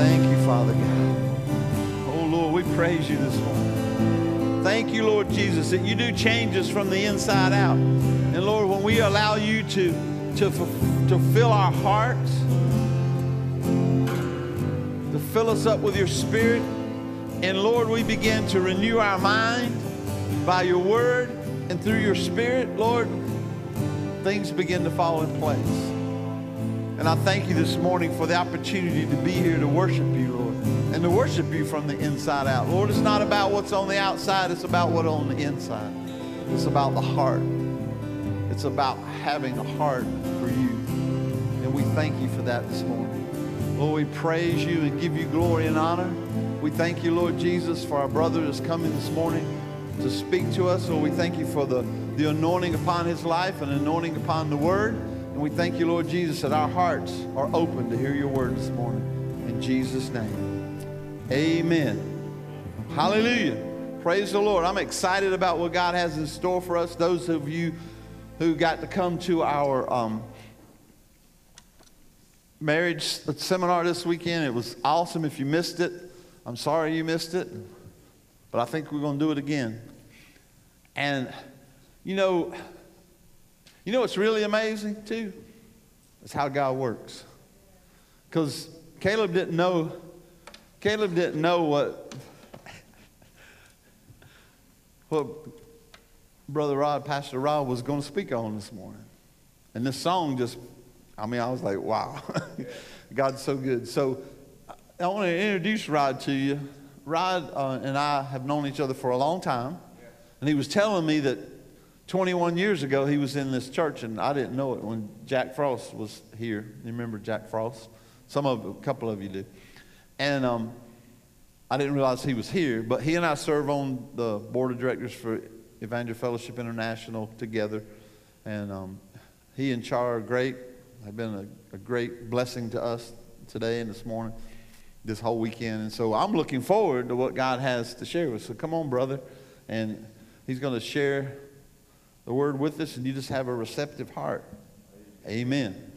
Thank you, Father God. Oh, Lord, we praise you this morning. Thank you, Lord Jesus, that you do change us from the inside out. And Lord, when we allow you to, to, to fill our hearts, to fill us up with your spirit, and Lord, we begin to renew our mind by your word and through your spirit, Lord, things begin to fall in place. And I thank you this morning for the opportunity to be here to worship you, Lord, and to worship you from the inside out. Lord, it's not about what's on the outside, it's about what's on the inside. It's about the heart. It's about having a heart for you. And we thank you for that this morning. Lord, we praise you and give you glory and honor. We thank you, Lord Jesus, for our brother that's coming this morning to speak to us. Lord, we thank you for the, the anointing upon his life and anointing upon the word. And we thank you, Lord Jesus, that our hearts are open to hear your word this morning. In Jesus' name, amen. Hallelujah. Praise the Lord. I'm excited about what God has in store for us. Those of you who got to come to our um, marriage seminar this weekend, it was awesome. If you missed it, I'm sorry you missed it, but I think we're going to do it again. And, you know, you know what's really amazing, too? It's how God works. Because Caleb didn't know, Caleb didn't know what, what Brother Rod, Pastor Rod, was going to speak on this morning. And this song just, I mean, I was like, wow, God's so good. So I want to introduce Rod to you. Rod uh, and I have known each other for a long time. And he was telling me that 21 years ago he was in this church, and I didn't know it when Jack Frost was here. You remember Jack Frost? Some of a couple of you do. And um, I didn't realize he was here, but he and I serve on the board of directors for Evangel Fellowship International together. And um, he and Char are great. Have been a, a great blessing to us today and this morning, this whole weekend. And so I'm looking forward to what God has to share with us. So come on, brother. And he's going to share the word with us, and you just have a receptive heart. Amen.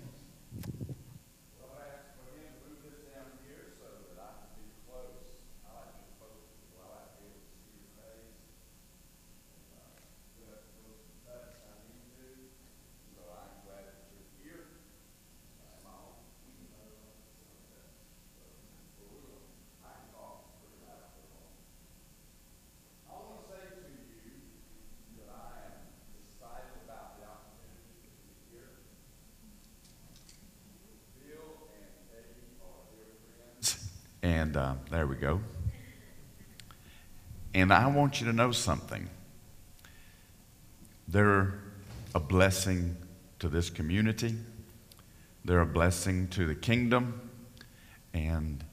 And uh, there we go. And I want you to know something. They're a blessing to this community, they're a blessing to the kingdom. And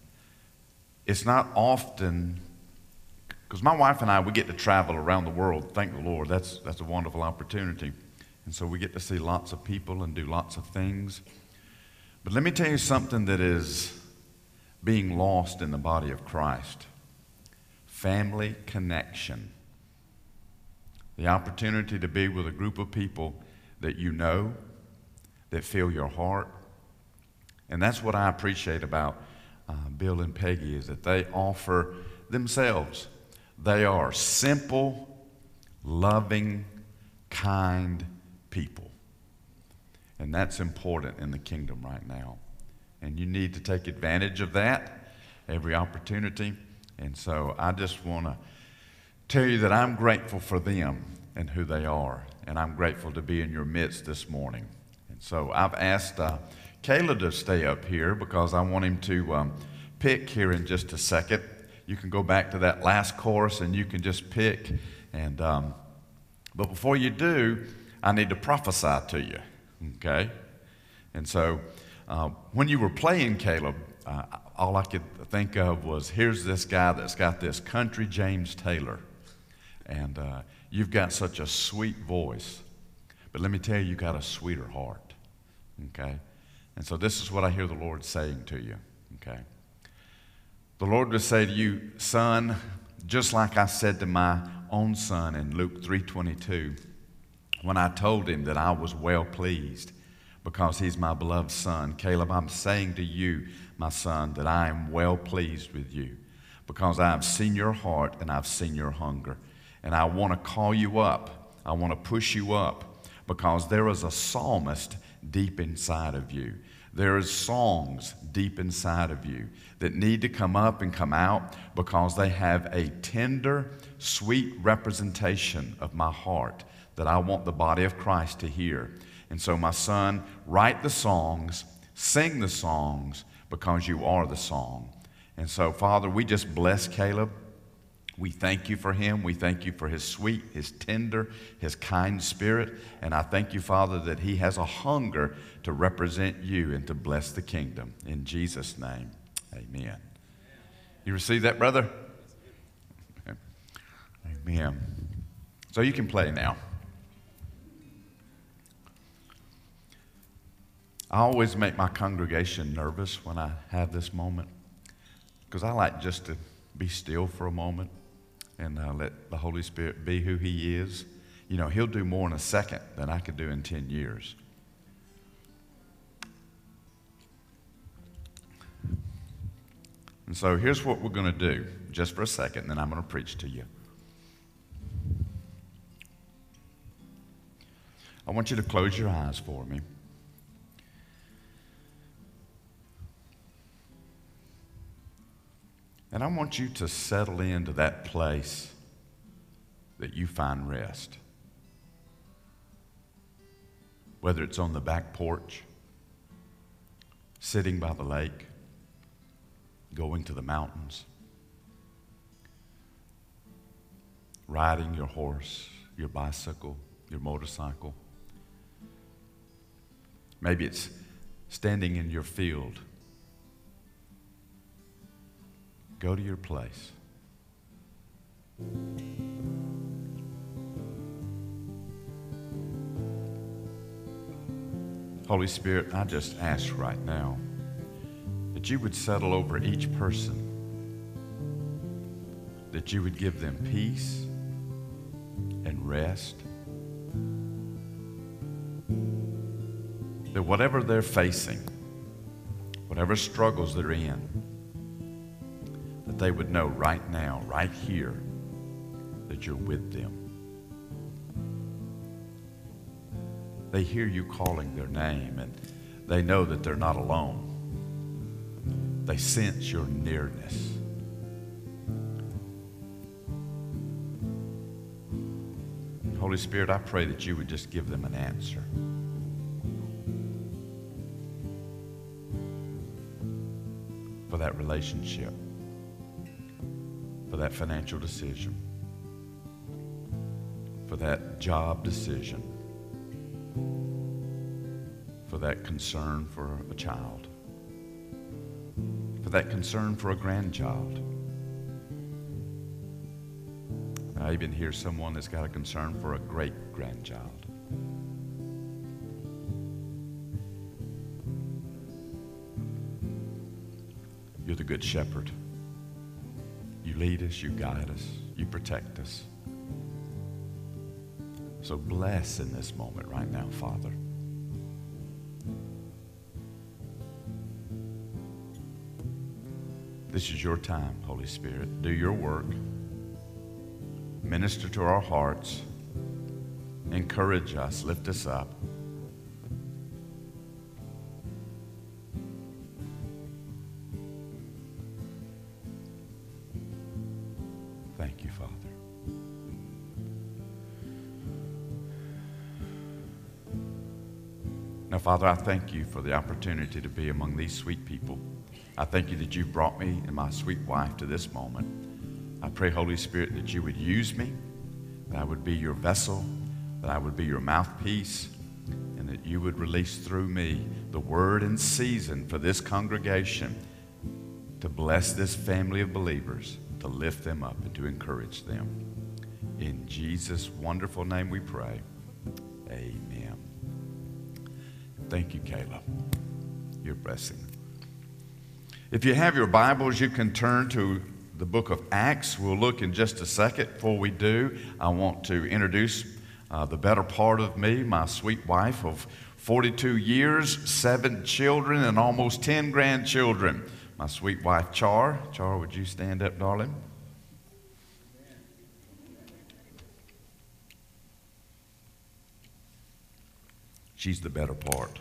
it's not often, because my wife and I, we get to travel around the world. Thank the Lord. That's, that's a wonderful opportunity. And so we get to see lots of people and do lots of things. But let me tell you something that is being lost in the body of Christ family connection. The opportunity to be with a group of people that you know, that feel your heart. And that's what I appreciate about uh, Bill and Peggy is that they offer themselves. They are simple, loving, kind people. And that's important in the kingdom right now. And you need to take advantage of that every opportunity. And so I just want to tell you that I'm grateful for them and who they are. And I'm grateful to be in your midst this morning. And so I've asked uh, Caleb to stay up here because I want him to um, pick here in just a second. You can go back to that last chorus and you can just pick. And um, but before you do, I need to prophesy to you. Okay? And so uh, when you were playing Caleb, uh, all I could think of was here's this guy that's got this country James Taylor. And uh, you've got such a sweet voice. But let me tell you, you've got a sweeter heart. Okay? And so this is what I hear the Lord saying to you. Okay? The Lord would say to you, son, just like I said to my own son in Luke 3:22, when I told him that I was well pleased because he's my beloved son. Caleb, I'm saying to you, my son, that I am well pleased with you because I have seen your heart and I've seen your hunger. And I want to call you up. I want to push you up because there is a psalmist deep inside of you. There is songs deep inside of you that need to come up and come out because they have a tender, sweet representation of my heart that I want the body of Christ to hear. And so, my son, write the songs, sing the songs because you are the song. And so, Father, we just bless Caleb. We thank you for him. We thank you for his sweet, his tender, his kind spirit. And I thank you, Father, that he has a hunger to represent you and to bless the kingdom. In Jesus' name, amen. You receive that, brother? Amen. So you can play now. I always make my congregation nervous when I have this moment because I like just to be still for a moment and uh, let the Holy Spirit be who He is. You know, He'll do more in a second than I could do in 10 years. And so here's what we're going to do just for a second, and then I'm going to preach to you. I want you to close your eyes for me. And I want you to settle into that place that you find rest. Whether it's on the back porch, sitting by the lake, going to the mountains, riding your horse, your bicycle, your motorcycle. Maybe it's standing in your field Go to your place. Holy Spirit, I just ask right now that you would settle over each person, that you would give them peace and rest, that whatever they're facing, whatever struggles they're in, they would know right now, right here, that you're with them. They hear you calling their name and they know that they're not alone. They sense your nearness. Holy Spirit, I pray that you would just give them an answer. For that relationship that financial decision, for that job decision, for that concern for a child, for that concern for a grandchild. I even hear someone that's got a concern for a great grandchild. You're the good shepherd. Lead us, you guide us, you protect us. So bless in this moment right now, Father. This is your time, Holy Spirit. Do your work. Minister to our hearts. Encourage us. Lift us up. Father, I thank you for the opportunity to be among these sweet people. I thank you that you brought me and my sweet wife to this moment. I pray, Holy Spirit, that you would use me, that I would be your vessel, that I would be your mouthpiece, and that you would release through me the word and season for this congregation to bless this family of believers, to lift them up, and to encourage them. In Jesus' wonderful name we pray. Amen. Thank you, Caleb. Your blessing. If you have your Bibles, you can turn to the book of Acts. We'll look in just a second. Before we do, I want to introduce uh, the better part of me, my sweet wife of 42 years, seven children, and almost 10 grandchildren. My sweet wife, Char. Char, would you stand up, darling? She's the better part.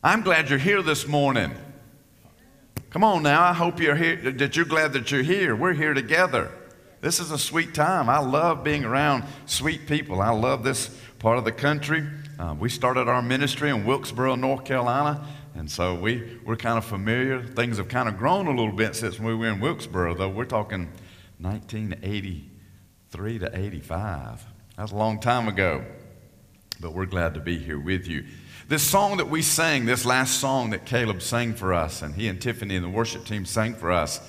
I'm glad you're here this morning. Come on now. I hope you're here, that you're glad that you're here. We're here together. This is a sweet time. I love being around sweet people. I love this part of the country. Uh, we started our ministry in Wilkesboro, North Carolina, and so we, we're kind of familiar. Things have kind of grown a little bit since we were in Wilkesboro, though. We're talking 1983 to 85. That's a long time ago but we're glad to be here with you. This song that we sang, this last song that Caleb sang for us, and he and Tiffany and the worship team sang for us,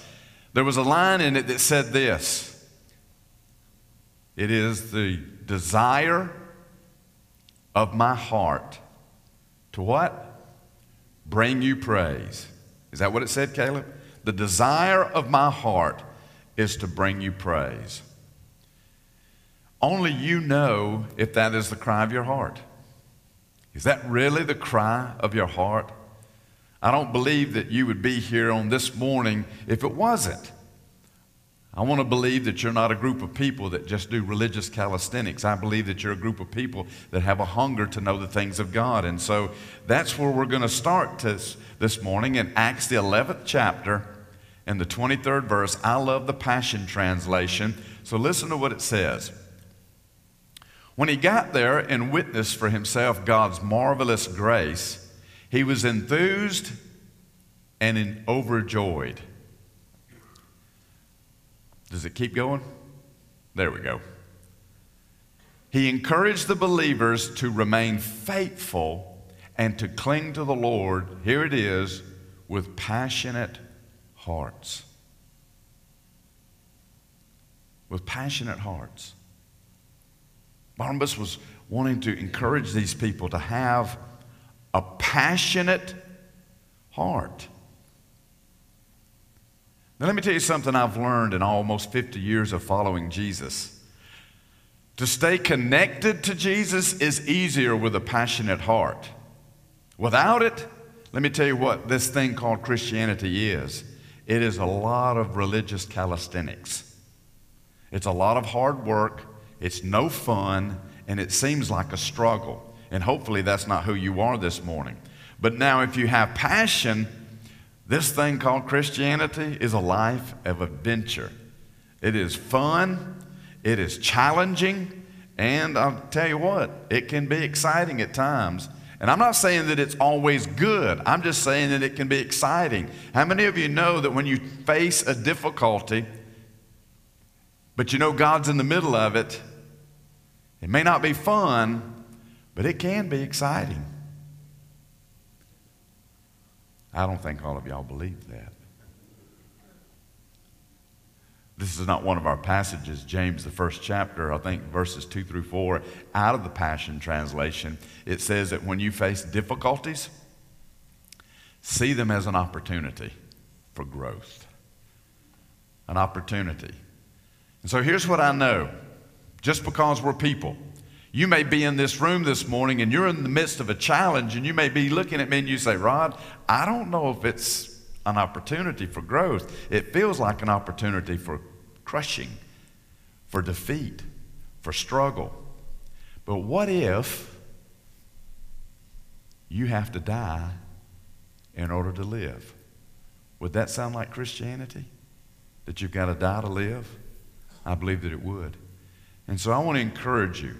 there was a line in it that said this It is the desire of my heart to what? Bring you praise. Is that what it said, Caleb? The desire of my heart is to bring you praise. Only you know if that is the cry of your heart. Is that really the cry of your heart? I don't believe that you would be here on this morning if it wasn't. I want to believe that you're not a group of people that just do religious calisthenics. I believe that you're a group of people that have a hunger to know the things of God. And so that's where we're going to start this, this morning in Acts, the 11th chapter, and the 23rd verse. I love the Passion Translation. So listen to what it says. When he got there and witnessed for himself God's marvelous grace, he was enthused and overjoyed. Does it keep going? There we go. He encouraged the believers to remain faithful and to cling to the Lord, here it is, with passionate hearts. With passionate hearts. Barnabas was wanting to encourage these people to have a passionate heart. Now, let me tell you something I've learned in almost 50 years of following Jesus. To stay connected to Jesus is easier with a passionate heart. Without it, let me tell you what this thing called Christianity is it is a lot of religious calisthenics, it's a lot of hard work it's no fun, and it seems like a struggle. And hopefully, that's not who you are this morning. But now, if you have passion, this thing called Christianity is a life of adventure. It is fun, it is challenging, and I'll tell you what, it can be exciting at times. And I'm not saying that it's always good. I'm just saying that it can be exciting. How many of you know that when you face a difficulty, but you know God's in the middle of it. It may not be fun, but it can be exciting. I don't think all of y'all believe that. This is not one of our passages, James, the first chapter, I think verses 2 through 4, out of the Passion Translation. It says that when you face difficulties, see them as an opportunity for growth. An opportunity. And so here's what I know just because we're people. You may be in this room this morning and you're in the midst of a challenge, and you may be looking at me and you say, Rod, I don't know if it's an opportunity for growth. It feels like an opportunity for crushing, for defeat, for struggle. But what if you have to die in order to live? Would that sound like Christianity? That you've got to die to live? I believe that it would. And so I want to encourage you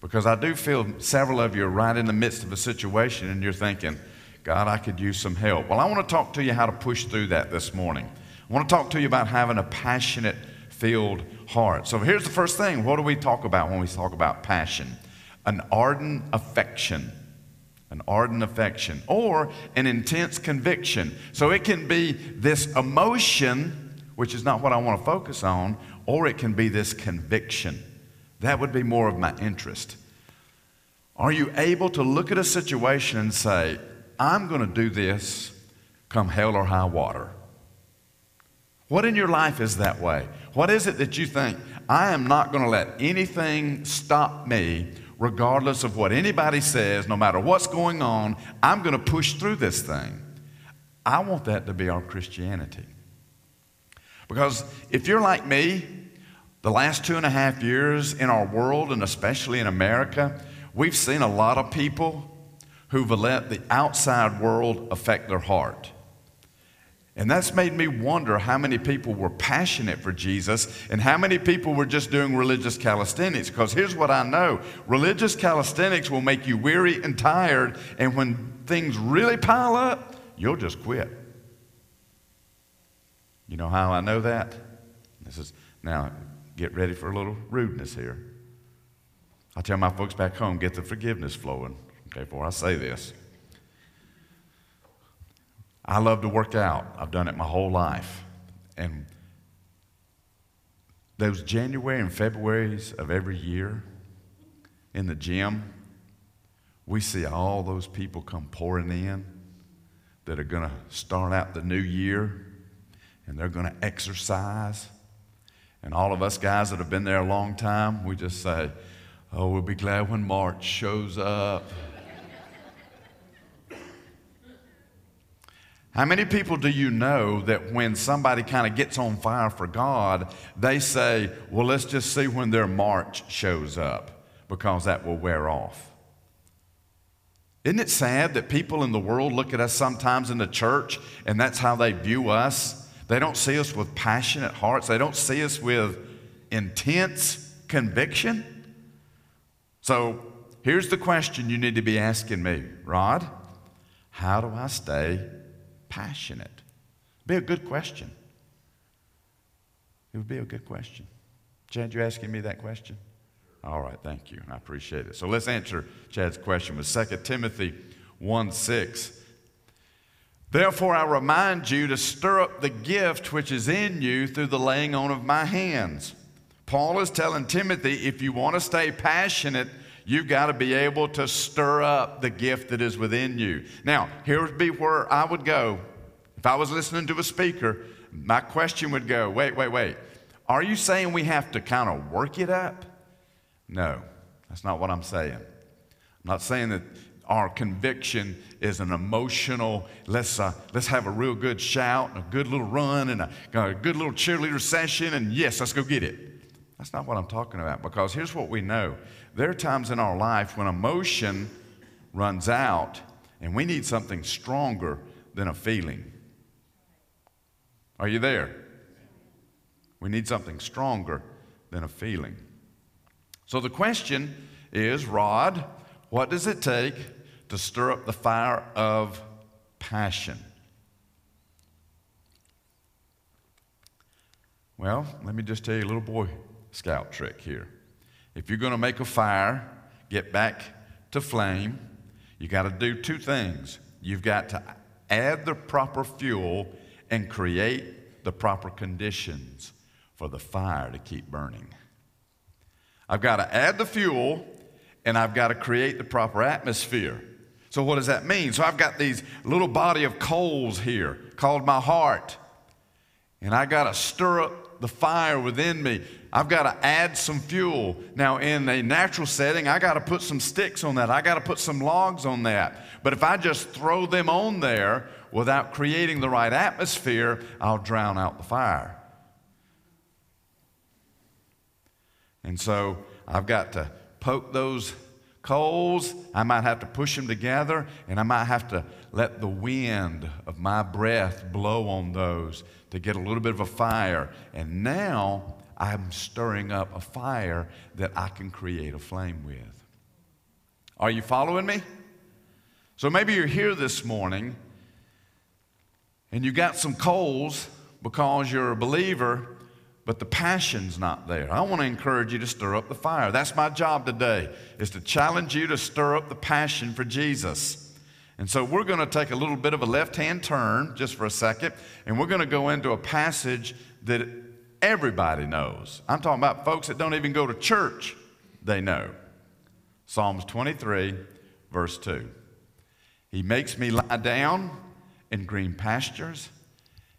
because I do feel several of you are right in the midst of a situation and you're thinking, God, I could use some help. Well, I want to talk to you how to push through that this morning. I want to talk to you about having a passionate filled heart. So here's the first thing. What do we talk about when we talk about passion? An ardent affection. An ardent affection or an intense conviction. So it can be this emotion, which is not what I want to focus on, or it can be this conviction. That would be more of my interest. Are you able to look at a situation and say, I'm going to do this come hell or high water? What in your life is that way? What is it that you think, I am not going to let anything stop me regardless of what anybody says, no matter what's going on, I'm going to push through this thing. I want that to be our Christianity. Because if you're like me, the last two and a half years in our world, and especially in America, we've seen a lot of people who've let the outside world affect their heart. And that's made me wonder how many people were passionate for Jesus and how many people were just doing religious calisthenics. Because here's what I know religious calisthenics will make you weary and tired, and when things really pile up, you'll just quit. You know how I know that? This is now get ready for a little rudeness here. I tell my folks back home, get the forgiveness flowing, okay, before I say this. I love to work out. I've done it my whole life. And those January and Februarys of every year in the gym, we see all those people come pouring in that are going to start out the new year and they're going to exercise. And all of us guys that have been there a long time, we just say, Oh, we'll be glad when March shows up. How many people do you know that when somebody kind of gets on fire for God, they say, Well, let's just see when their March shows up because that will wear off? Isn't it sad that people in the world look at us sometimes in the church and that's how they view us? They don't see us with passionate hearts, they don't see us with intense conviction. So here's the question you need to be asking me Rod, how do I stay passionate? Be a good question. It would be a good question. Chad, you asking me that question? All right, thank you. I appreciate it. So let's answer Chad's question with 2 Timothy 1 6. Therefore, I remind you to stir up the gift which is in you through the laying on of my hands. Paul is telling Timothy if you want to stay passionate, you've got to be able to stir up the gift that is within you. Now, here would be where I would go. If I was listening to a speaker, my question would go wait, wait, wait. Are you saying we have to kind of work it up? No, that's not what I'm saying. I'm not saying that our conviction is an emotional, let's, uh, let's have a real good shout and a good little run and a, a good little cheerleader session, and yes, let's go get it. That's not what I'm talking about because here's what we know there are times in our life when emotion runs out and we need something stronger than a feeling. Are you there? We need something stronger than a feeling. So the question is, Rod, what does it take to stir up the fire of passion? Well, let me just tell you a little boy scout trick here. If you're going to make a fire, get back to flame, you got to do two things. You've got to add the proper fuel and create the proper conditions for the fire to keep burning. I've got to add the fuel and I've got to create the proper atmosphere. So, what does that mean? So, I've got these little body of coals here called my heart, and I got to stir up the fire within me. I've got to add some fuel. Now, in a natural setting, I got to put some sticks on that. I got to put some logs on that. But if I just throw them on there without creating the right atmosphere, I'll drown out the fire. And so I've got to poke those coals. I might have to push them together, and I might have to let the wind of my breath blow on those to get a little bit of a fire. And now I'm stirring up a fire that I can create a flame with. Are you following me? So maybe you're here this morning and you got some coals because you're a believer but the passion's not there. I want to encourage you to stir up the fire. That's my job today, is to challenge you to stir up the passion for Jesus. And so we're going to take a little bit of a left hand turn just for a second, and we're going to go into a passage that everybody knows. I'm talking about folks that don't even go to church, they know. Psalms 23, verse 2. He makes me lie down in green pastures,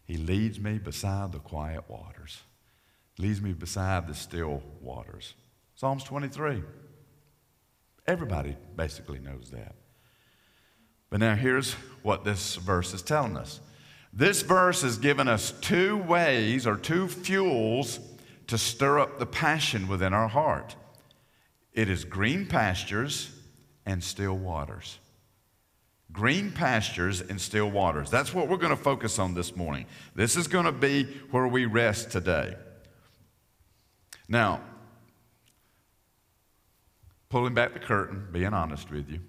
He leads me beside the quiet waters leads me beside the still waters. Psalms 23. Everybody basically knows that. But now here's what this verse is telling us. This verse has given us two ways or two fuels to stir up the passion within our heart it is green pastures and still waters. Green pastures and still waters. That's what we're going to focus on this morning. This is going to be where we rest today. Now, pulling back the curtain, being honest with you,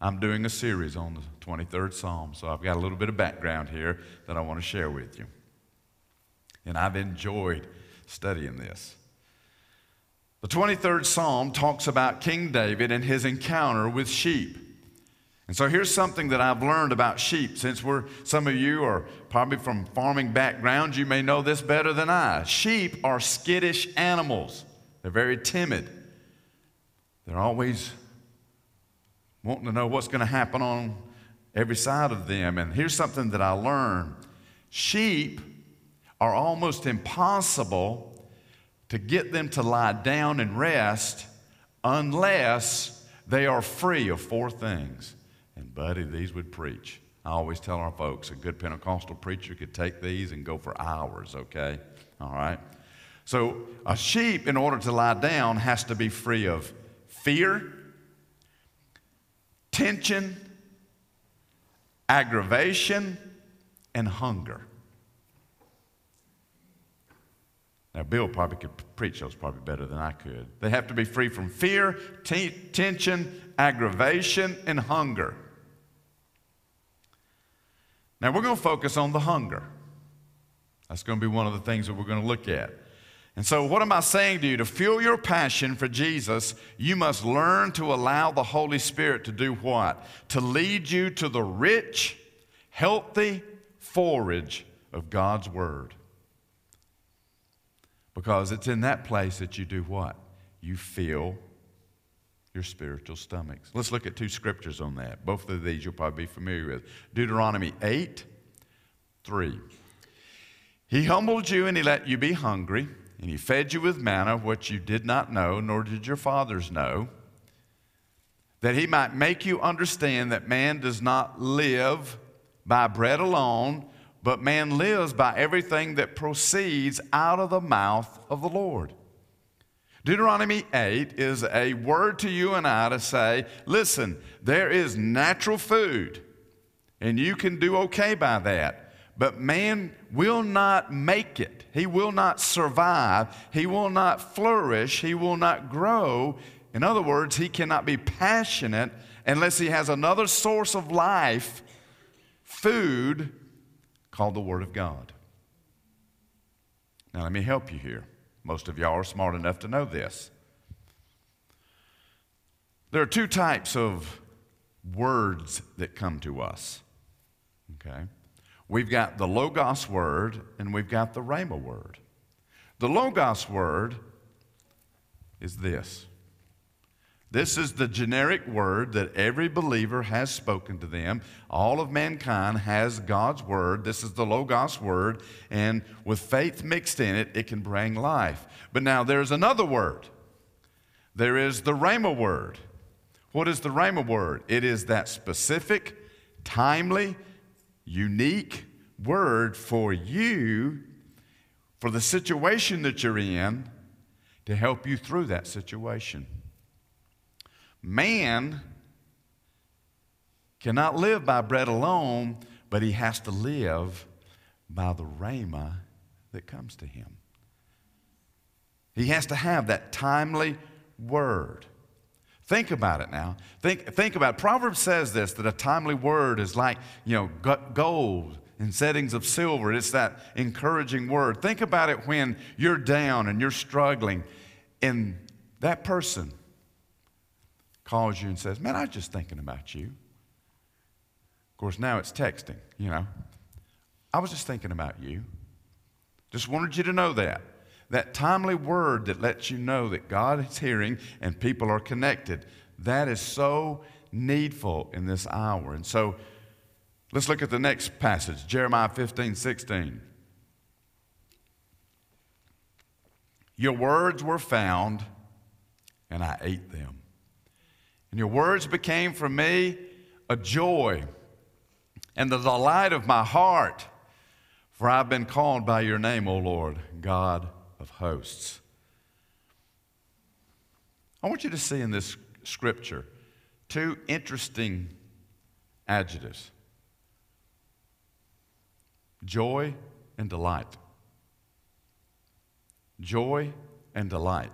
I'm doing a series on the 23rd Psalm, so I've got a little bit of background here that I want to share with you. And I've enjoyed studying this. The 23rd Psalm talks about King David and his encounter with sheep. And so here's something that I've learned about sheep. Since we're some of you are probably from farming backgrounds, you may know this better than I. Sheep are skittish animals. They're very timid. They're always wanting to know what's going to happen on every side of them. And here's something that I learned. Sheep are almost impossible to get them to lie down and rest unless they are free of four things. And, buddy, these would preach. I always tell our folks a good Pentecostal preacher could take these and go for hours, okay? All right? So, a sheep, in order to lie down, has to be free of fear, tension, aggravation, and hunger. Now, Bill probably could preach those probably better than I could. They have to be free from fear, t- tension, aggravation, and hunger. Now, we're going to focus on the hunger. That's going to be one of the things that we're going to look at. And so, what am I saying to you? To fuel your passion for Jesus, you must learn to allow the Holy Spirit to do what? To lead you to the rich, healthy forage of God's Word. Because it's in that place that you do what? You fill your spiritual stomachs. Let's look at two scriptures on that. Both of these you'll probably be familiar with. Deuteronomy 8 3. He humbled you and he let you be hungry, and he fed you with manna, which you did not know, nor did your fathers know, that he might make you understand that man does not live by bread alone but man lives by everything that proceeds out of the mouth of the Lord. Deuteronomy 8 is a word to you and I to say, listen, there is natural food, and you can do okay by that. But man will not make it. He will not survive. He will not flourish. He will not grow. In other words, he cannot be passionate unless he has another source of life, food, called the Word of God. Now, let me help you here. Most of y'all are smart enough to know this. There are two types of words that come to us. Okay? We've got the Logos word and we've got the Rhema word. The Logos word is this this is the generic word that every believer has spoken to them. All of mankind has God's word. This is the Logos word, and with faith mixed in it, it can bring life. But now there's another word. There is the Rhema word. What is the Rhema word? It is that specific, timely, unique word for you, for the situation that you're in, to help you through that situation. Man cannot live by bread alone, but he has to live by the rhema that comes to him. He has to have that timely word. Think about it now. Think, think about it. Proverbs says this that a timely word is like, you know, gold in settings of silver. It's that encouraging word. Think about it when you're down and you're struggling, and that person calls you and says, Man, I was just thinking about you. Of course, now it's texting, you know. I was just thinking about you. Just wanted you to know that. That timely word that lets you know that God is hearing and people are connected. That is so needful in this hour. And so let's look at the next passage Jeremiah 15, 16. Your words were found, and I ate them. And your words became for me a joy and the delight of my heart. For I've been called by your name, O Lord, God of hosts. I want you to see in this scripture two interesting adjectives joy and delight. Joy and delight.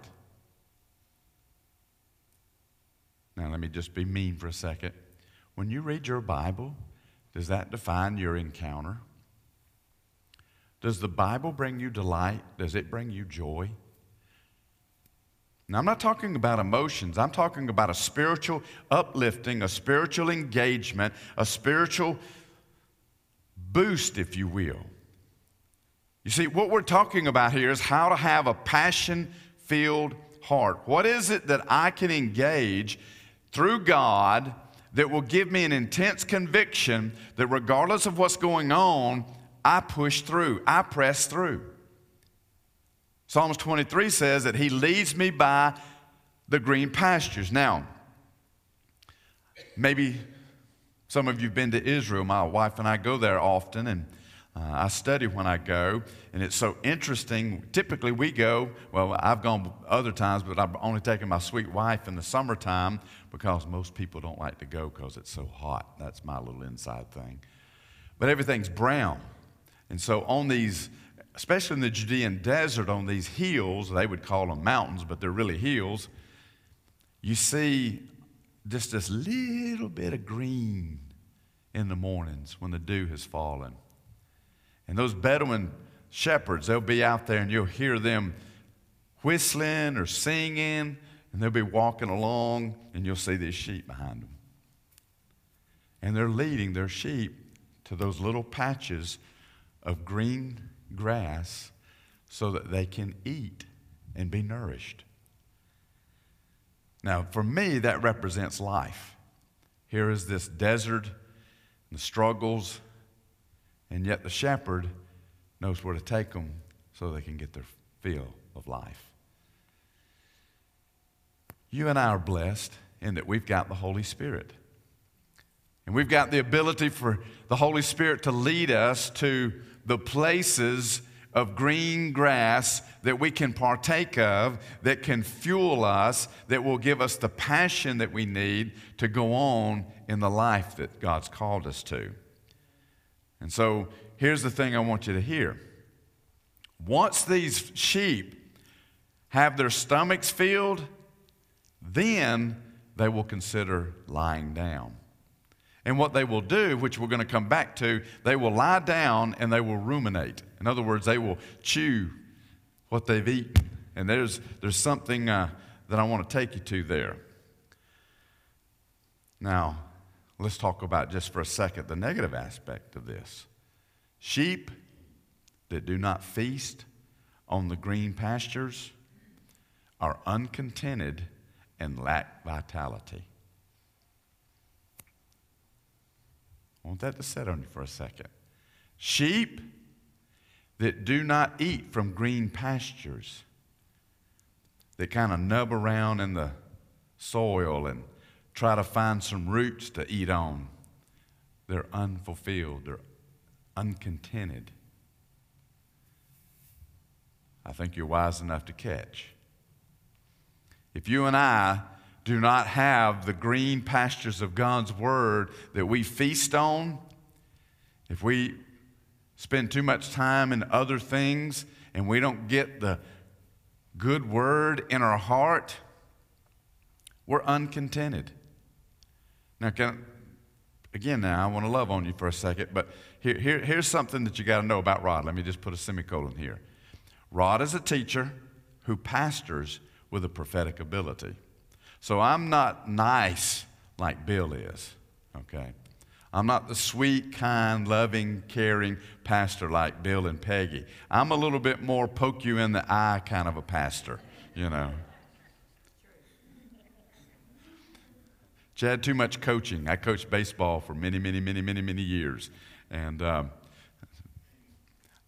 Now, let me just be mean for a second. When you read your Bible, does that define your encounter? Does the Bible bring you delight? Does it bring you joy? Now, I'm not talking about emotions. I'm talking about a spiritual uplifting, a spiritual engagement, a spiritual boost, if you will. You see, what we're talking about here is how to have a passion filled heart. What is it that I can engage through God that will give me an intense conviction that regardless of what's going on, I push through, I press through. Psalms 23 says that He leads me by the green pastures. Now, maybe some of you have been to Israel. My wife and I go there often, and uh, I study when I go, and it's so interesting. Typically, we go, well, I've gone other times, but I've only taken my sweet wife in the summertime because most people don't like to go because it's so hot. That's my little inside thing. But everything's brown. And so on these, especially in the Judean desert, on these hills, they would call them mountains, but they're really hills, you see just this little bit of green in the mornings when the dew has fallen. And those Bedouin shepherds, they'll be out there and you'll hear them whistling or singing, and they'll be walking along, and you'll see these sheep behind them. And they're leading their sheep to those little patches of green grass so that they can eat and be nourished. Now, for me, that represents life. Here is this desert, the struggles, and yet the shepherd knows where to take them so they can get their fill of life. You and I are blessed in that we've got the Holy Spirit. And we've got the ability for the Holy Spirit to lead us to the places of green grass that we can partake of, that can fuel us, that will give us the passion that we need to go on in the life that God's called us to. And so here's the thing I want you to hear. Once these sheep have their stomachs filled, then they will consider lying down. And what they will do, which we're going to come back to, they will lie down and they will ruminate. In other words, they will chew what they've eaten. And there's, there's something uh, that I want to take you to there. Now, let's talk about just for a second the negative aspect of this. Sheep that do not feast on the green pastures are uncontented and lack vitality. I want that to set on you for a second. Sheep that do not eat from green pastures, that kind of nub around in the soil and try to find some roots to eat on, they're unfulfilled, they're uncontented. I think you're wise enough to catch. If you and I do not have the green pastures of God's Word that we feast on, if we spend too much time in other things and we don't get the good Word in our heart, we're uncontented. Now, can, again, now I want to love on you for a second, but here, here, here's something that you got to know about Rod. Let me just put a semicolon here. Rod is a teacher who pastors with a prophetic ability. So I'm not nice like Bill is, okay? I'm not the sweet, kind, loving, caring pastor like Bill and Peggy. I'm a little bit more poke you in the eye kind of a pastor, you know. Chad, too much coaching. I coached baseball for many, many, many, many, many years. And um,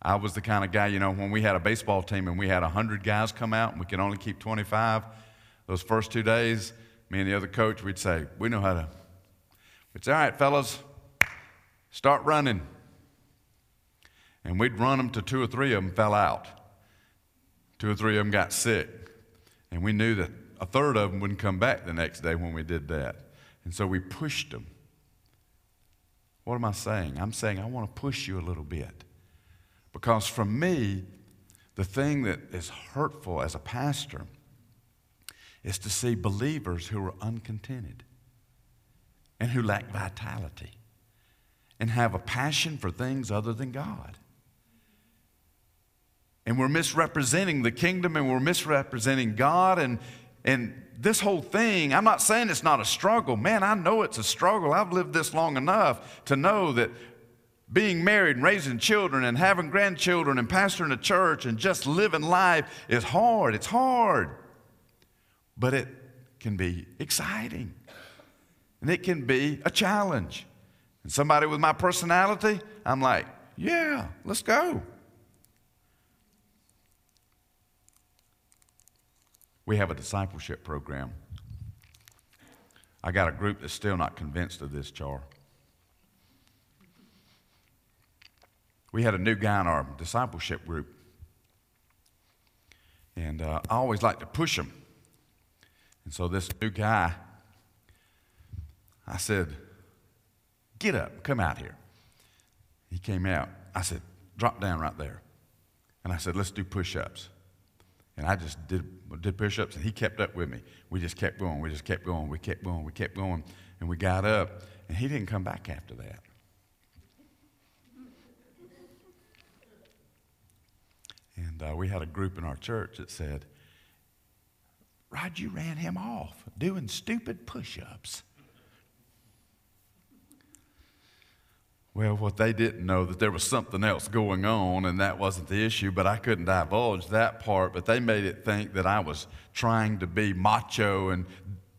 I was the kind of guy, you know, when we had a baseball team and we had 100 guys come out and we could only keep 25, those first two days, me and the other coach, we'd say, We know how to. We'd say, All right, fellas, start running. And we'd run them to two or three of them fell out. Two or three of them got sick. And we knew that a third of them wouldn't come back the next day when we did that. And so we pushed them. What am I saying? I'm saying I want to push you a little bit. Because for me, the thing that is hurtful as a pastor is to see believers who are uncontented and who lack vitality and have a passion for things other than God. And we're misrepresenting the kingdom and we're misrepresenting God and and this whole thing, I'm not saying it's not a struggle. Man, I know it's a struggle. I've lived this long enough to know that being married and raising children and having grandchildren and pastoring a church and just living life is hard. It's hard. But it can be exciting. And it can be a challenge. And somebody with my personality, I'm like, yeah, let's go. We have a discipleship program. I got a group that's still not convinced of this, Char. We had a new guy in our discipleship group. And uh, I always like to push him. And so this new guy, I said, Get up, come out here. He came out. I said, Drop down right there. And I said, Let's do push ups. And I just did, did push ups, and he kept up with me. We just kept going, we just kept going, we kept going, we kept going. And we got up, and he didn't come back after that. And uh, we had a group in our church that said, Rod, you ran him off doing stupid push ups. Well, what they didn't know that there was something else going on, and that wasn't the issue, but I couldn't divulge that part. But they made it think that I was trying to be macho and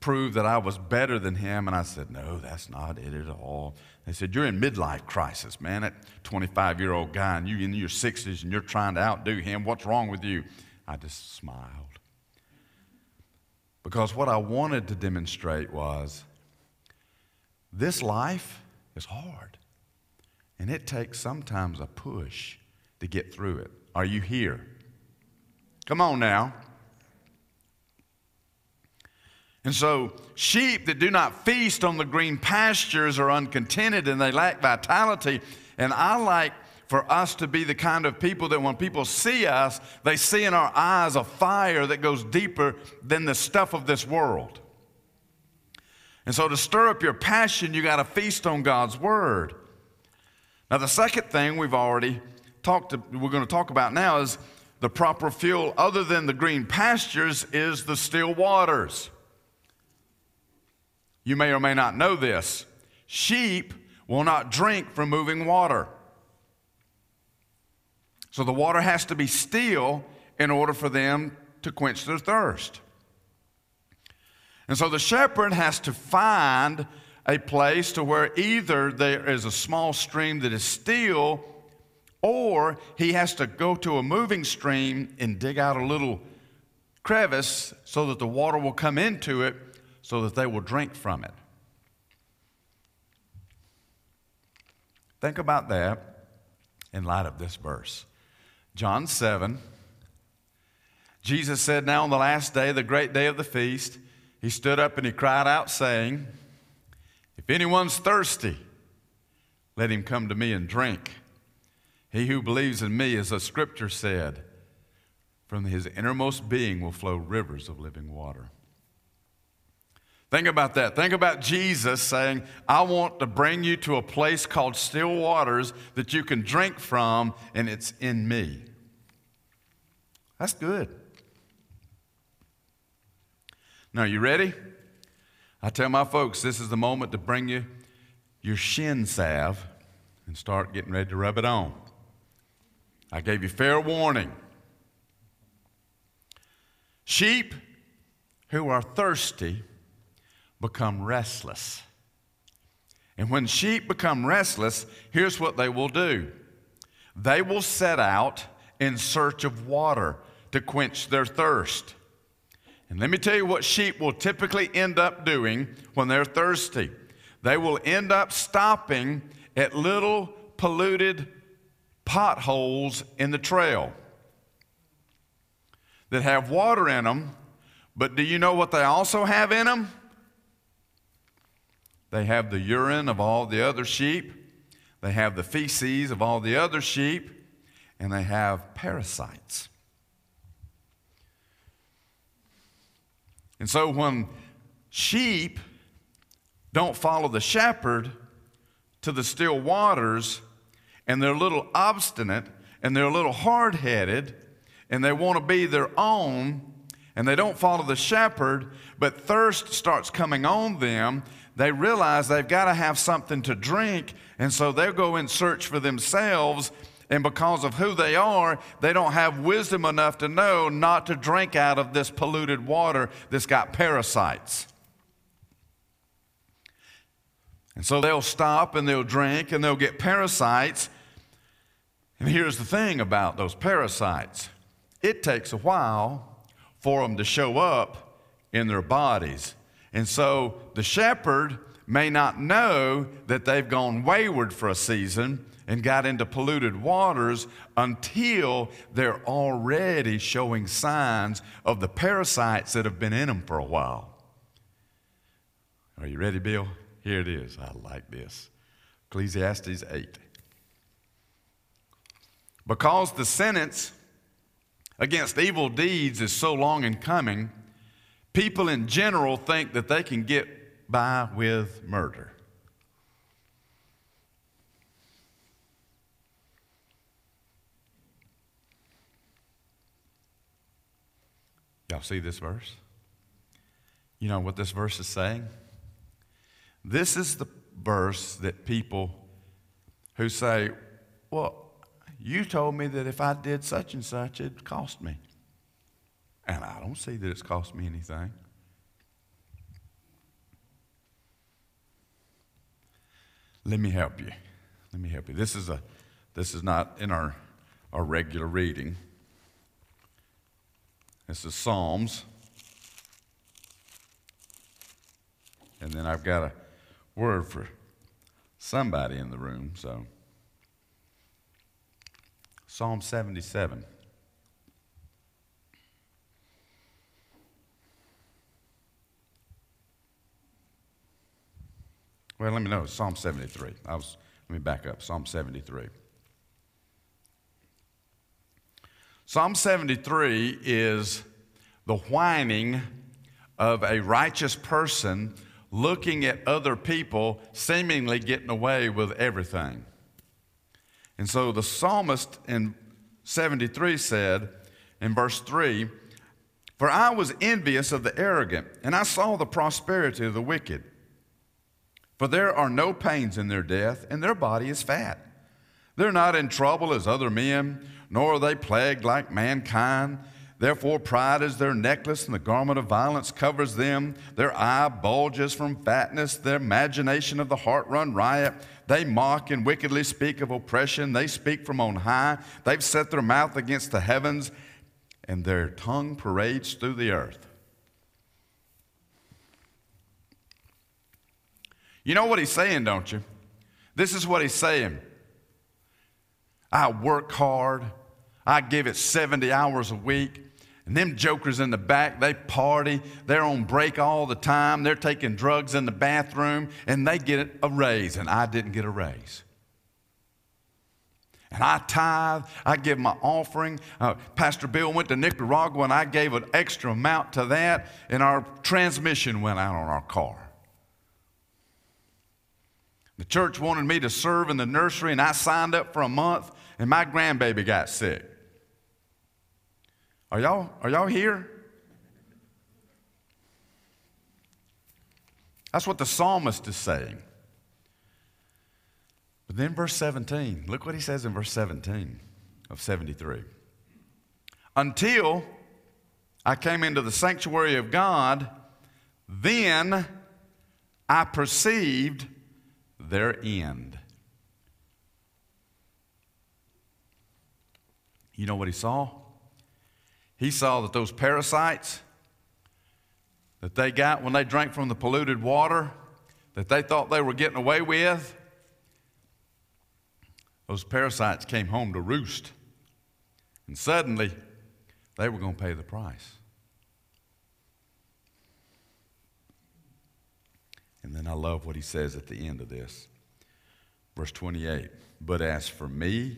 prove that I was better than him. And I said, No, that's not it at all. They said, You're in midlife crisis, man. That 25 year old guy, and you in your 60s, and you're trying to outdo him. What's wrong with you? I just smiled. Because what I wanted to demonstrate was this life is hard. And it takes sometimes a push to get through it. Are you here? Come on now. And so, sheep that do not feast on the green pastures are uncontented and they lack vitality. And I like for us to be the kind of people that when people see us, they see in our eyes a fire that goes deeper than the stuff of this world. And so, to stir up your passion, you got to feast on God's word. Now, the second thing we've already talked, to, we're going to talk about now is the proper fuel, other than the green pastures, is the still waters. You may or may not know this. Sheep will not drink from moving water. So the water has to be still in order for them to quench their thirst. And so the shepherd has to find a place to where either there is a small stream that is still or he has to go to a moving stream and dig out a little crevice so that the water will come into it so that they will drink from it. Think about that in light of this verse. John 7, Jesus said, Now on the last day, the great day of the feast, he stood up and he cried out, saying, If anyone's thirsty, let him come to me and drink. He who believes in me, as the scripture said, from his innermost being will flow rivers of living water. Think about that. Think about Jesus saying, I want to bring you to a place called still waters that you can drink from, and it's in me. That's good. Now, you ready? I tell my folks this is the moment to bring you your shin salve and start getting ready to rub it on. I gave you fair warning. Sheep who are thirsty become restless. And when sheep become restless, here's what they will do they will set out in search of water to quench their thirst. And let me tell you what sheep will typically end up doing when they're thirsty. They will end up stopping at little polluted potholes in the trail that have water in them. But do you know what they also have in them? They have the urine of all the other sheep, they have the feces of all the other sheep, and they have parasites. And so when sheep don't follow the shepherd to the still waters, and they're a little obstinate and they're a little hard headed and they want to be their own and they don't follow the shepherd, but thirst starts coming on them, they realize they've got to have something to drink, and so they'll go and search for themselves. And because of who they are, they don't have wisdom enough to know not to drink out of this polluted water that's got parasites. And so they'll stop and they'll drink and they'll get parasites. And here's the thing about those parasites it takes a while for them to show up in their bodies. And so the shepherd may not know that they've gone wayward for a season and got into polluted waters until they're already showing signs of the parasites that have been in them for a while. Are you ready, Bill? Here it is. I like this. Ecclesiastes 8. Because the sentence against evil deeds is so long in coming, people in general think that they can get by with murder. Y'all see this verse? You know what this verse is saying? This is the verse that people who say, Well, you told me that if I did such and such, it'd cost me. And I don't see that it's cost me anything. Let me help you. Let me help you. This is a this is not in our, our regular reading. This is Psalms. And then I've got a word for somebody in the room, so Psalm 77. Well, let me know. Psalm 73. I was, let me back up. Psalm 73. Psalm 73 is the whining of a righteous person looking at other people seemingly getting away with everything. And so the psalmist in 73 said in verse 3 For I was envious of the arrogant, and I saw the prosperity of the wicked. For there are no pains in their death, and their body is fat. They're not in trouble as other men, nor are they plagued like mankind. Therefore, pride is their necklace, and the garment of violence covers them. Their eye bulges from fatness, their imagination of the heart run riot. They mock and wickedly speak of oppression. They speak from on high. They've set their mouth against the heavens, and their tongue parades through the earth. You know what he's saying, don't you? This is what he's saying. I work hard. I give it 70 hours a week. And them jokers in the back, they party. They're on break all the time. They're taking drugs in the bathroom, and they get a raise, and I didn't get a raise. And I tithe, I give my offering. Uh, Pastor Bill went to Nicaragua, and I gave an extra amount to that, and our transmission went out on our car. The church wanted me to serve in the nursery, and I signed up for a month, and my grandbaby got sick. Are y'all, are y'all here? That's what the psalmist is saying. But then, verse 17, look what he says in verse 17 of 73. Until I came into the sanctuary of God, then I perceived their end. You know what he saw? He saw that those parasites that they got when they drank from the polluted water that they thought they were getting away with, those parasites came home to roost. And suddenly, they were going to pay the price. And then I love what he says at the end of this. Verse 28 But as for me,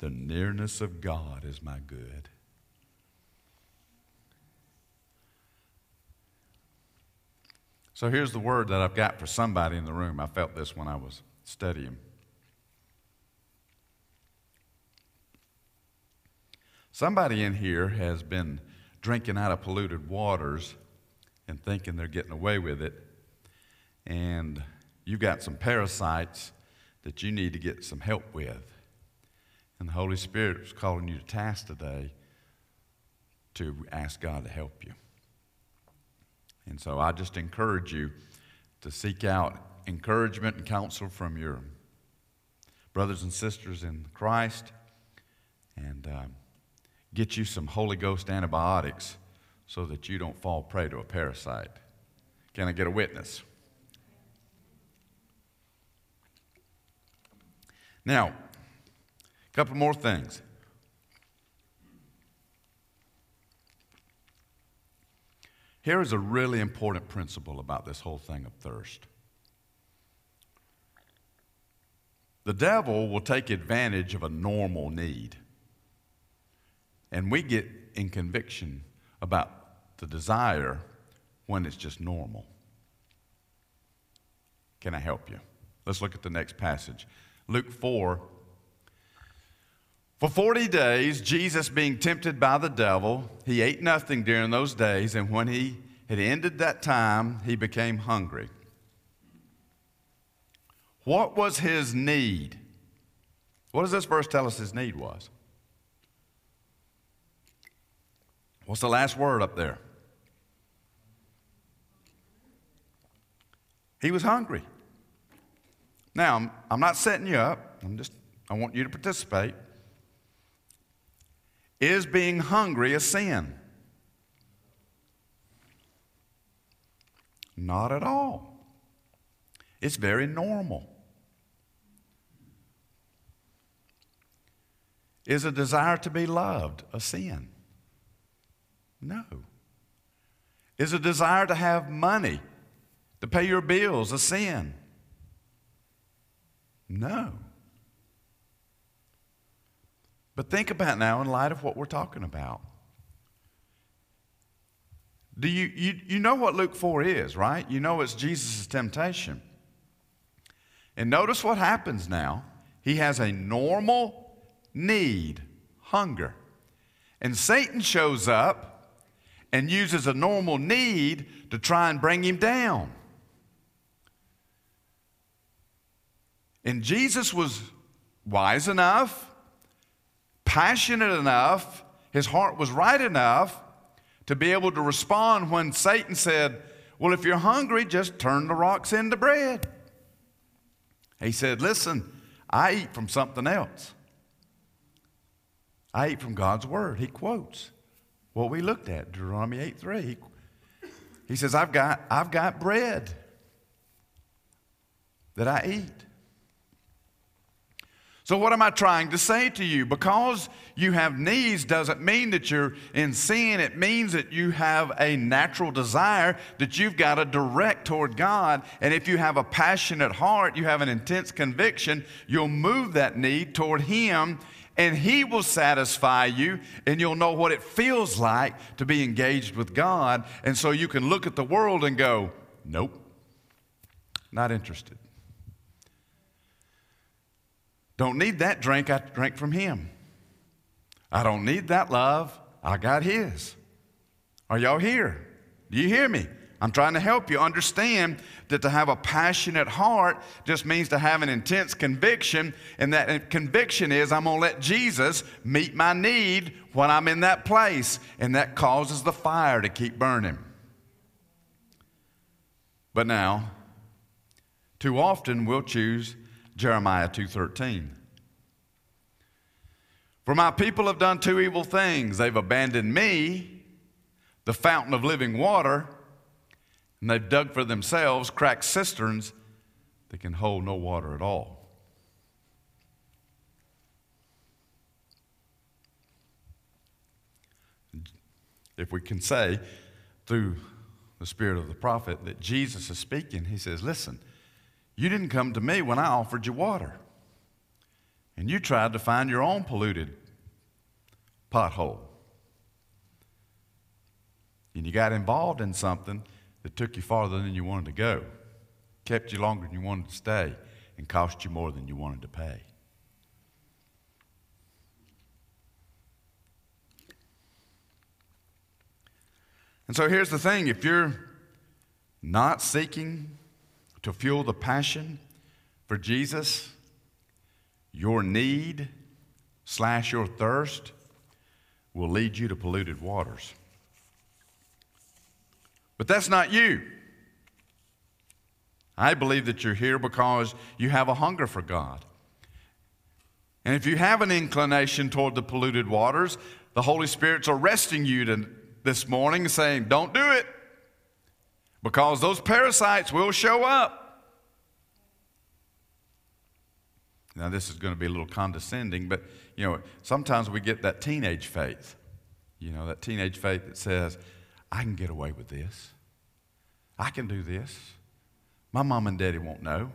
the nearness of God is my good. So here's the word that I've got for somebody in the room. I felt this when I was studying. Somebody in here has been drinking out of polluted waters and thinking they're getting away with it. And you've got some parasites that you need to get some help with. And the Holy Spirit is calling you to task today to ask God to help you. And so I just encourage you to seek out encouragement and counsel from your brothers and sisters in Christ and uh, get you some Holy Ghost antibiotics so that you don't fall prey to a parasite. Can I get a witness? Now, a couple more things. Here is a really important principle about this whole thing of thirst. The devil will take advantage of a normal need. And we get in conviction about the desire when it's just normal. Can I help you? Let's look at the next passage. Luke 4. For 40 days, Jesus, being tempted by the devil, he ate nothing during those days, and when he had ended that time, he became hungry. What was his need? What does this verse tell us his need was? What's the last word up there? He was hungry. Now, I'm not setting you up. I'm just I want you to participate. Is being hungry a sin? Not at all. It's very normal. Is a desire to be loved a sin? No. Is a desire to have money to pay your bills a sin? No. But think about now in light of what we're talking about. Do you, you, you know what Luke 4 is, right? You know it's Jesus' temptation. And notice what happens now. He has a normal need, hunger. And Satan shows up and uses a normal need to try and bring him down. And Jesus was wise enough, passionate enough, his heart was right enough to be able to respond when Satan said, Well, if you're hungry, just turn the rocks into bread. He said, Listen, I eat from something else. I eat from God's word. He quotes what we looked at, Deuteronomy 8 3. He, he says, I've got, I've got bread that I eat. So, what am I trying to say to you? Because you have needs doesn't mean that you're in sin. It means that you have a natural desire that you've got to direct toward God. And if you have a passionate heart, you have an intense conviction, you'll move that need toward Him and He will satisfy you, and you'll know what it feels like to be engaged with God. And so you can look at the world and go, Nope, not interested. Don't need that drink, I drank from Him. I don't need that love, I got His. Are y'all here? Do you hear me? I'm trying to help you understand that to have a passionate heart just means to have an intense conviction, and that conviction is I'm going to let Jesus meet my need when I'm in that place, and that causes the fire to keep burning. But now, too often we'll choose Jeremiah 2:13. For my people have done two evil things. They've abandoned me, the fountain of living water, And they've dug for themselves cracked cisterns that can hold no water at all. If we can say through the spirit of the prophet that Jesus is speaking, he says, Listen, you didn't come to me when I offered you water. And you tried to find your own polluted pothole. And you got involved in something that took you farther than you wanted to go, kept you longer than you wanted to stay, and cost you more than you wanted to pay. And so here's the thing if you're not seeking to fuel the passion for Jesus, your need slash your thirst will lead you to polluted waters. But that's not you. I believe that you're here because you have a hunger for God. And if you have an inclination toward the polluted waters, the Holy Spirit's arresting you to this morning saying, Don't do it, because those parasites will show up. Now, this is going to be a little condescending, but you know, sometimes we get that teenage faith. You know, that teenage faith that says, I can get away with this. I can do this. My mom and daddy won't know.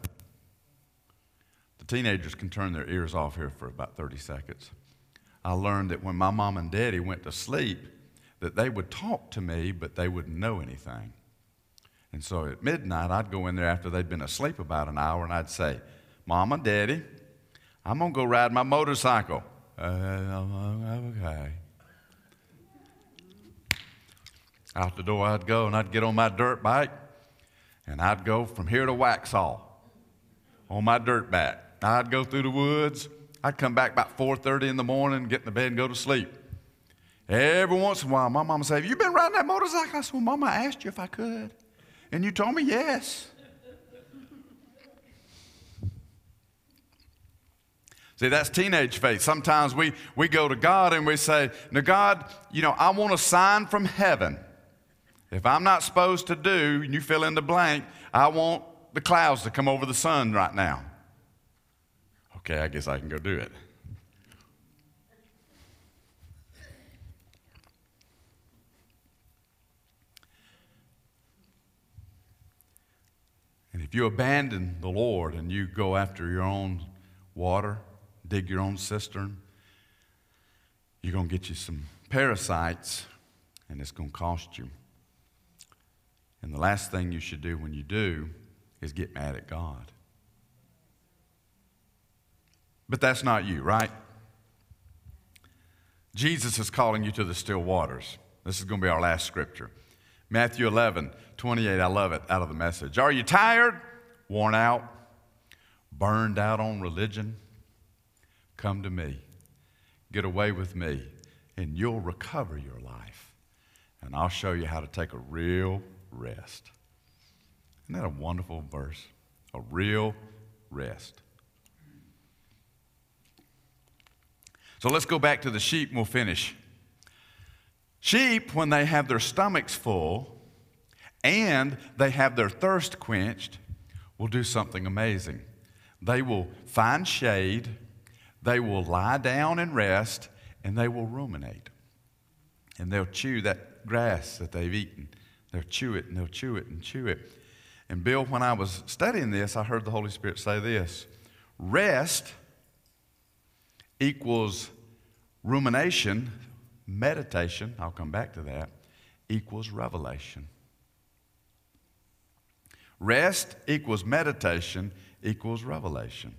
The teenagers can turn their ears off here for about 30 seconds. I learned that when my mom and daddy went to sleep, that they would talk to me, but they wouldn't know anything. And so at midnight, I'd go in there after they'd been asleep about an hour, and I'd say, Mama, Daddy, I'm going to go ride my motorcycle. Uh, okay. Out the door I'd go, and I'd get on my dirt bike, and I'd go from here to Waxhaw on my dirt bike. I'd go through the woods. I'd come back about 4.30 in the morning, get in the bed, and go to sleep. Every once in a while, my mama say, Have you been riding that motorcycle? I said, Well, Mama, I asked you if I could. And you told me yes. See, that's teenage faith. Sometimes we, we go to God and we say, Now, God, you know, I want a sign from heaven. If I'm not supposed to do, and you fill in the blank, I want the clouds to come over the sun right now. Okay, I guess I can go do it. If you abandon the Lord and you go after your own water, dig your own cistern, you're going to get you some parasites and it's going to cost you. And the last thing you should do when you do is get mad at God. But that's not you, right? Jesus is calling you to the still waters. This is going to be our last scripture. Matthew 11, 28, I love it out of the message. Are you tired, worn out, burned out on religion? Come to me. Get away with me, and you'll recover your life. And I'll show you how to take a real rest. Isn't that a wonderful verse? A real rest. So let's go back to the sheep and we'll finish. Sheep, when they have their stomachs full and they have their thirst quenched, will do something amazing. They will find shade, they will lie down and rest, and they will ruminate. And they'll chew that grass that they've eaten. They'll chew it and they'll chew it and chew it. And Bill, when I was studying this, I heard the Holy Spirit say this rest equals rumination meditation, I'll come back to that, equals revelation. Rest equals meditation equals revelation.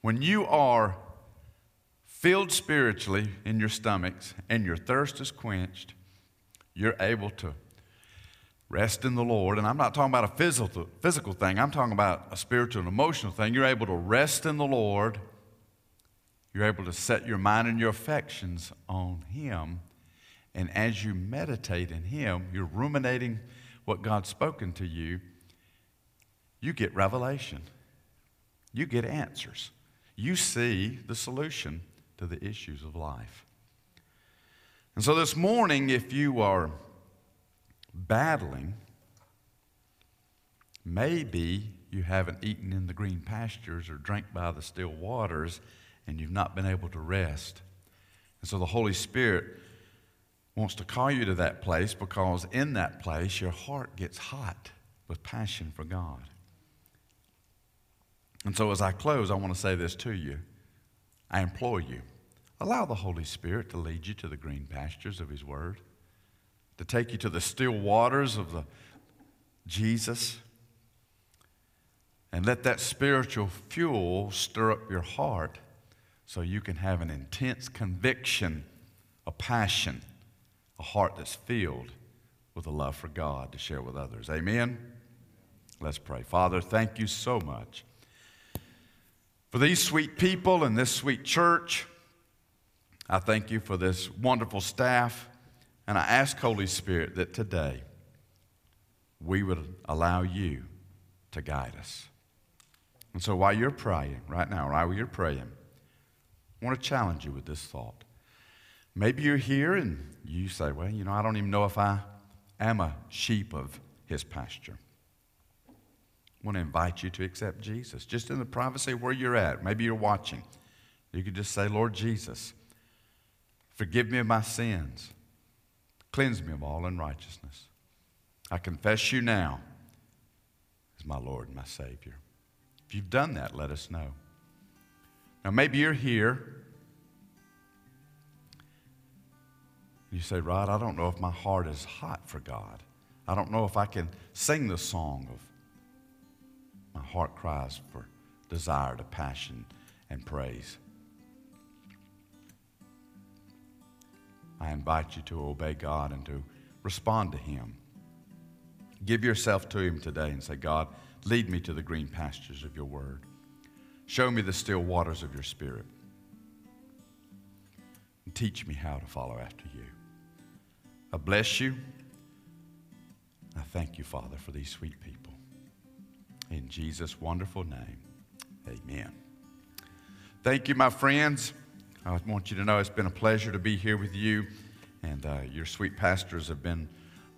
When you are filled spiritually in your stomachs and your thirst is quenched, you're able to rest in the Lord. And I'm not talking about a physical, physical thing, I'm talking about a spiritual and emotional thing. You're able to rest in the Lord you're able to set your mind and your affections on Him. And as you meditate in Him, you're ruminating what God's spoken to you, you get revelation. You get answers. You see the solution to the issues of life. And so this morning, if you are battling maybe you haven't eaten in the green pastures or drank by the still waters and you've not been able to rest. And so the Holy Spirit wants to call you to that place because in that place your heart gets hot with passion for God. And so as I close, I want to say this to you. I implore you, allow the Holy Spirit to lead you to the green pastures of His Word, to take you to the still waters of the Jesus, and let that spiritual fuel stir up your heart so you can have an intense conviction, a passion, a heart that's filled with a love for God to share with others. Amen? Let's pray. Father, thank you so much for these sweet people and this sweet church. I thank you for this wonderful staff. And I ask, Holy Spirit, that today we would allow you to guide us. And so while you're praying, right now, while you're praying, I want to challenge you with this thought. Maybe you're here and you say, Well, you know, I don't even know if I am a sheep of his pasture. I want to invite you to accept Jesus just in the privacy where you're at. Maybe you're watching. You could just say, Lord Jesus, forgive me of my sins, cleanse me of all unrighteousness. I confess you now as my Lord and my Savior. If you've done that, let us know. Now, maybe you're here. You say, Rod, I don't know if my heart is hot for God. I don't know if I can sing the song of my heart cries for desire to passion and praise. I invite you to obey God and to respond to Him. Give yourself to Him today and say, God, lead me to the green pastures of your word. Show me the still waters of your spirit. And teach me how to follow after you. I bless you. I thank you, Father, for these sweet people. In Jesus' wonderful name, amen. Thank you, my friends. I want you to know it's been a pleasure to be here with you, and uh, your sweet pastors have been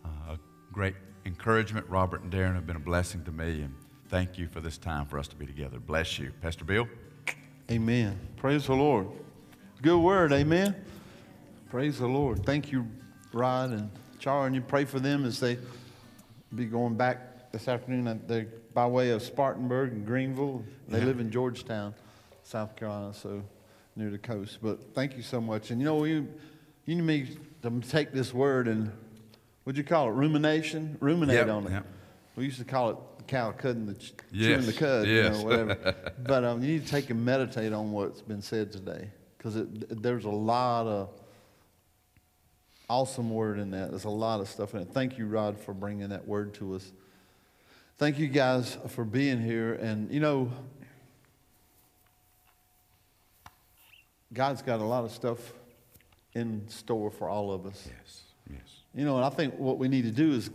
uh, a great encouragement. Robert and Darren have been a blessing to me, and thank you for this time for us to be together. Bless you. Pastor Bill? Amen. Praise the Lord. Good word. Amen. Praise the Lord. Thank you, Rod and Char, and you pray for them as they be going back this afternoon. Uh, They're by way of Spartanburg and Greenville. They Yeah. live in Georgetown, South Carolina, so near the coast. But thank you so much. And you know, you, you need me to take this word and, what'd you call it? Rumination? Ruminate Yep, on it. yep. We used to call it cow cutting the, ch- Yes, chewing the cud, you know, whatever. but um, you need to take and meditate on what's been said today because there's a lot of awesome word in that. There's a lot of stuff in it. Thank you, Rod, for bringing that word to us. Thank you guys for being here. And, you know, God's got a lot of stuff in store for all of us. Yes, yes. You know, and I think what we need to do is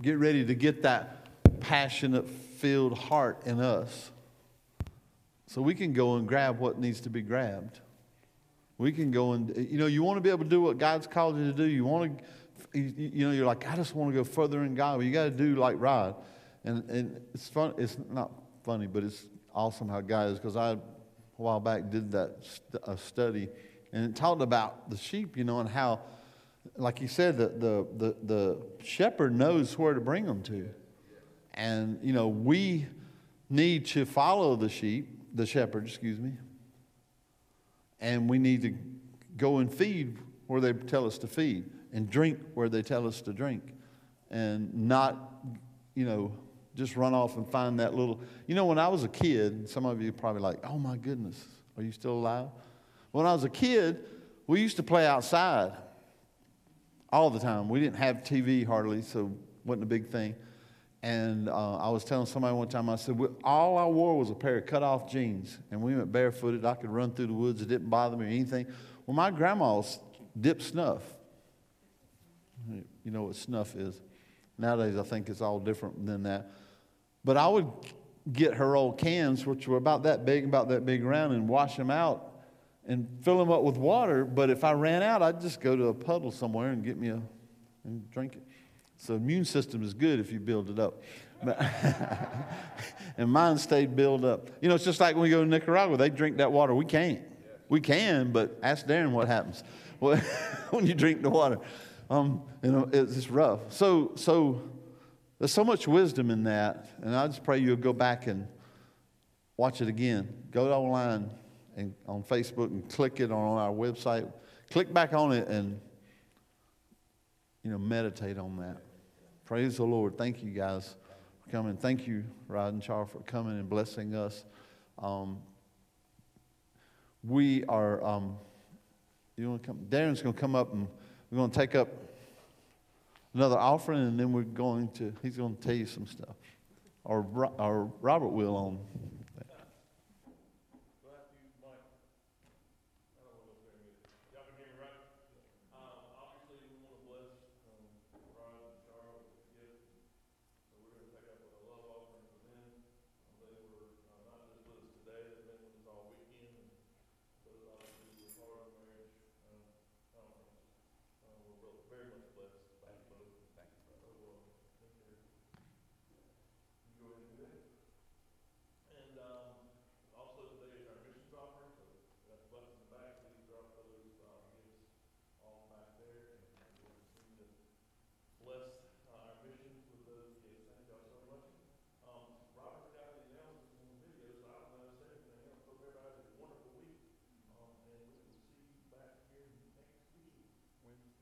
get ready to get that passionate, filled heart in us so we can go and grab what needs to be grabbed. We can go and, you know, you want to be able to do what God's called you to do. You want to, you, know, you're like, I just want to go further in God. Well, you got to do like Rod. And, and it's fun, it's not funny, but it's awesome how God is because I, a while back, did that st- a study and it talked about the sheep, you know, and how, like you said, the, the, the, the shepherd knows where to bring them to. And, you know, we need to follow the sheep, the shepherd, excuse me, and we need to go and feed where they tell us to feed and drink where they tell us to drink and not, you know, just run off and find that little. You know, when I was a kid, some of you probably like, oh my goodness, are you still alive? When I was a kid, we used to play outside all the time. We didn't have TV hardly, so it wasn't a big thing. And uh, I was telling somebody one time, I said, "We- all I wore was a pair of cut off jeans, and we went barefooted. I could run through the woods, it didn't bother me or anything. Well, my grandma's dipped snuff. You know what snuff is. Nowadays, I think it's all different than that. But I would get her old cans, which were about that big, about that big around, and wash them out and fill them up with water. But if I ran out, I'd just go to a puddle somewhere and get me a and drink it. So immune system is good if you build it up. And mine stayed built up. You know, it's just like when we go to Nicaragua, they drink that water. We can't. We can, but ask Darren what happens when you drink the water. Um, you know, it's, rough. So, so there's so much wisdom in that, and I just pray you'll go back and watch it again. Go online and on Facebook and click it on our website. Click back on it and you know meditate on that. Praise the Lord. Thank you guys for coming. Thank you, Rod and Char, for coming and blessing us. Um, we are. Um, you want to come? Darren's going to come up and we're going to take up another offering, and then we're going to. He's going to tell you some stuff, or or Robert will on.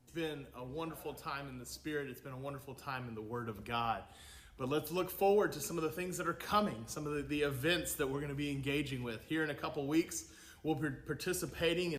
It's been a wonderful time in the Spirit. It's been a wonderful time in the Word of God. But let's look forward to some of the things that are coming, some of the, the events that we're going to be engaging with. Here in a couple weeks, we'll be participating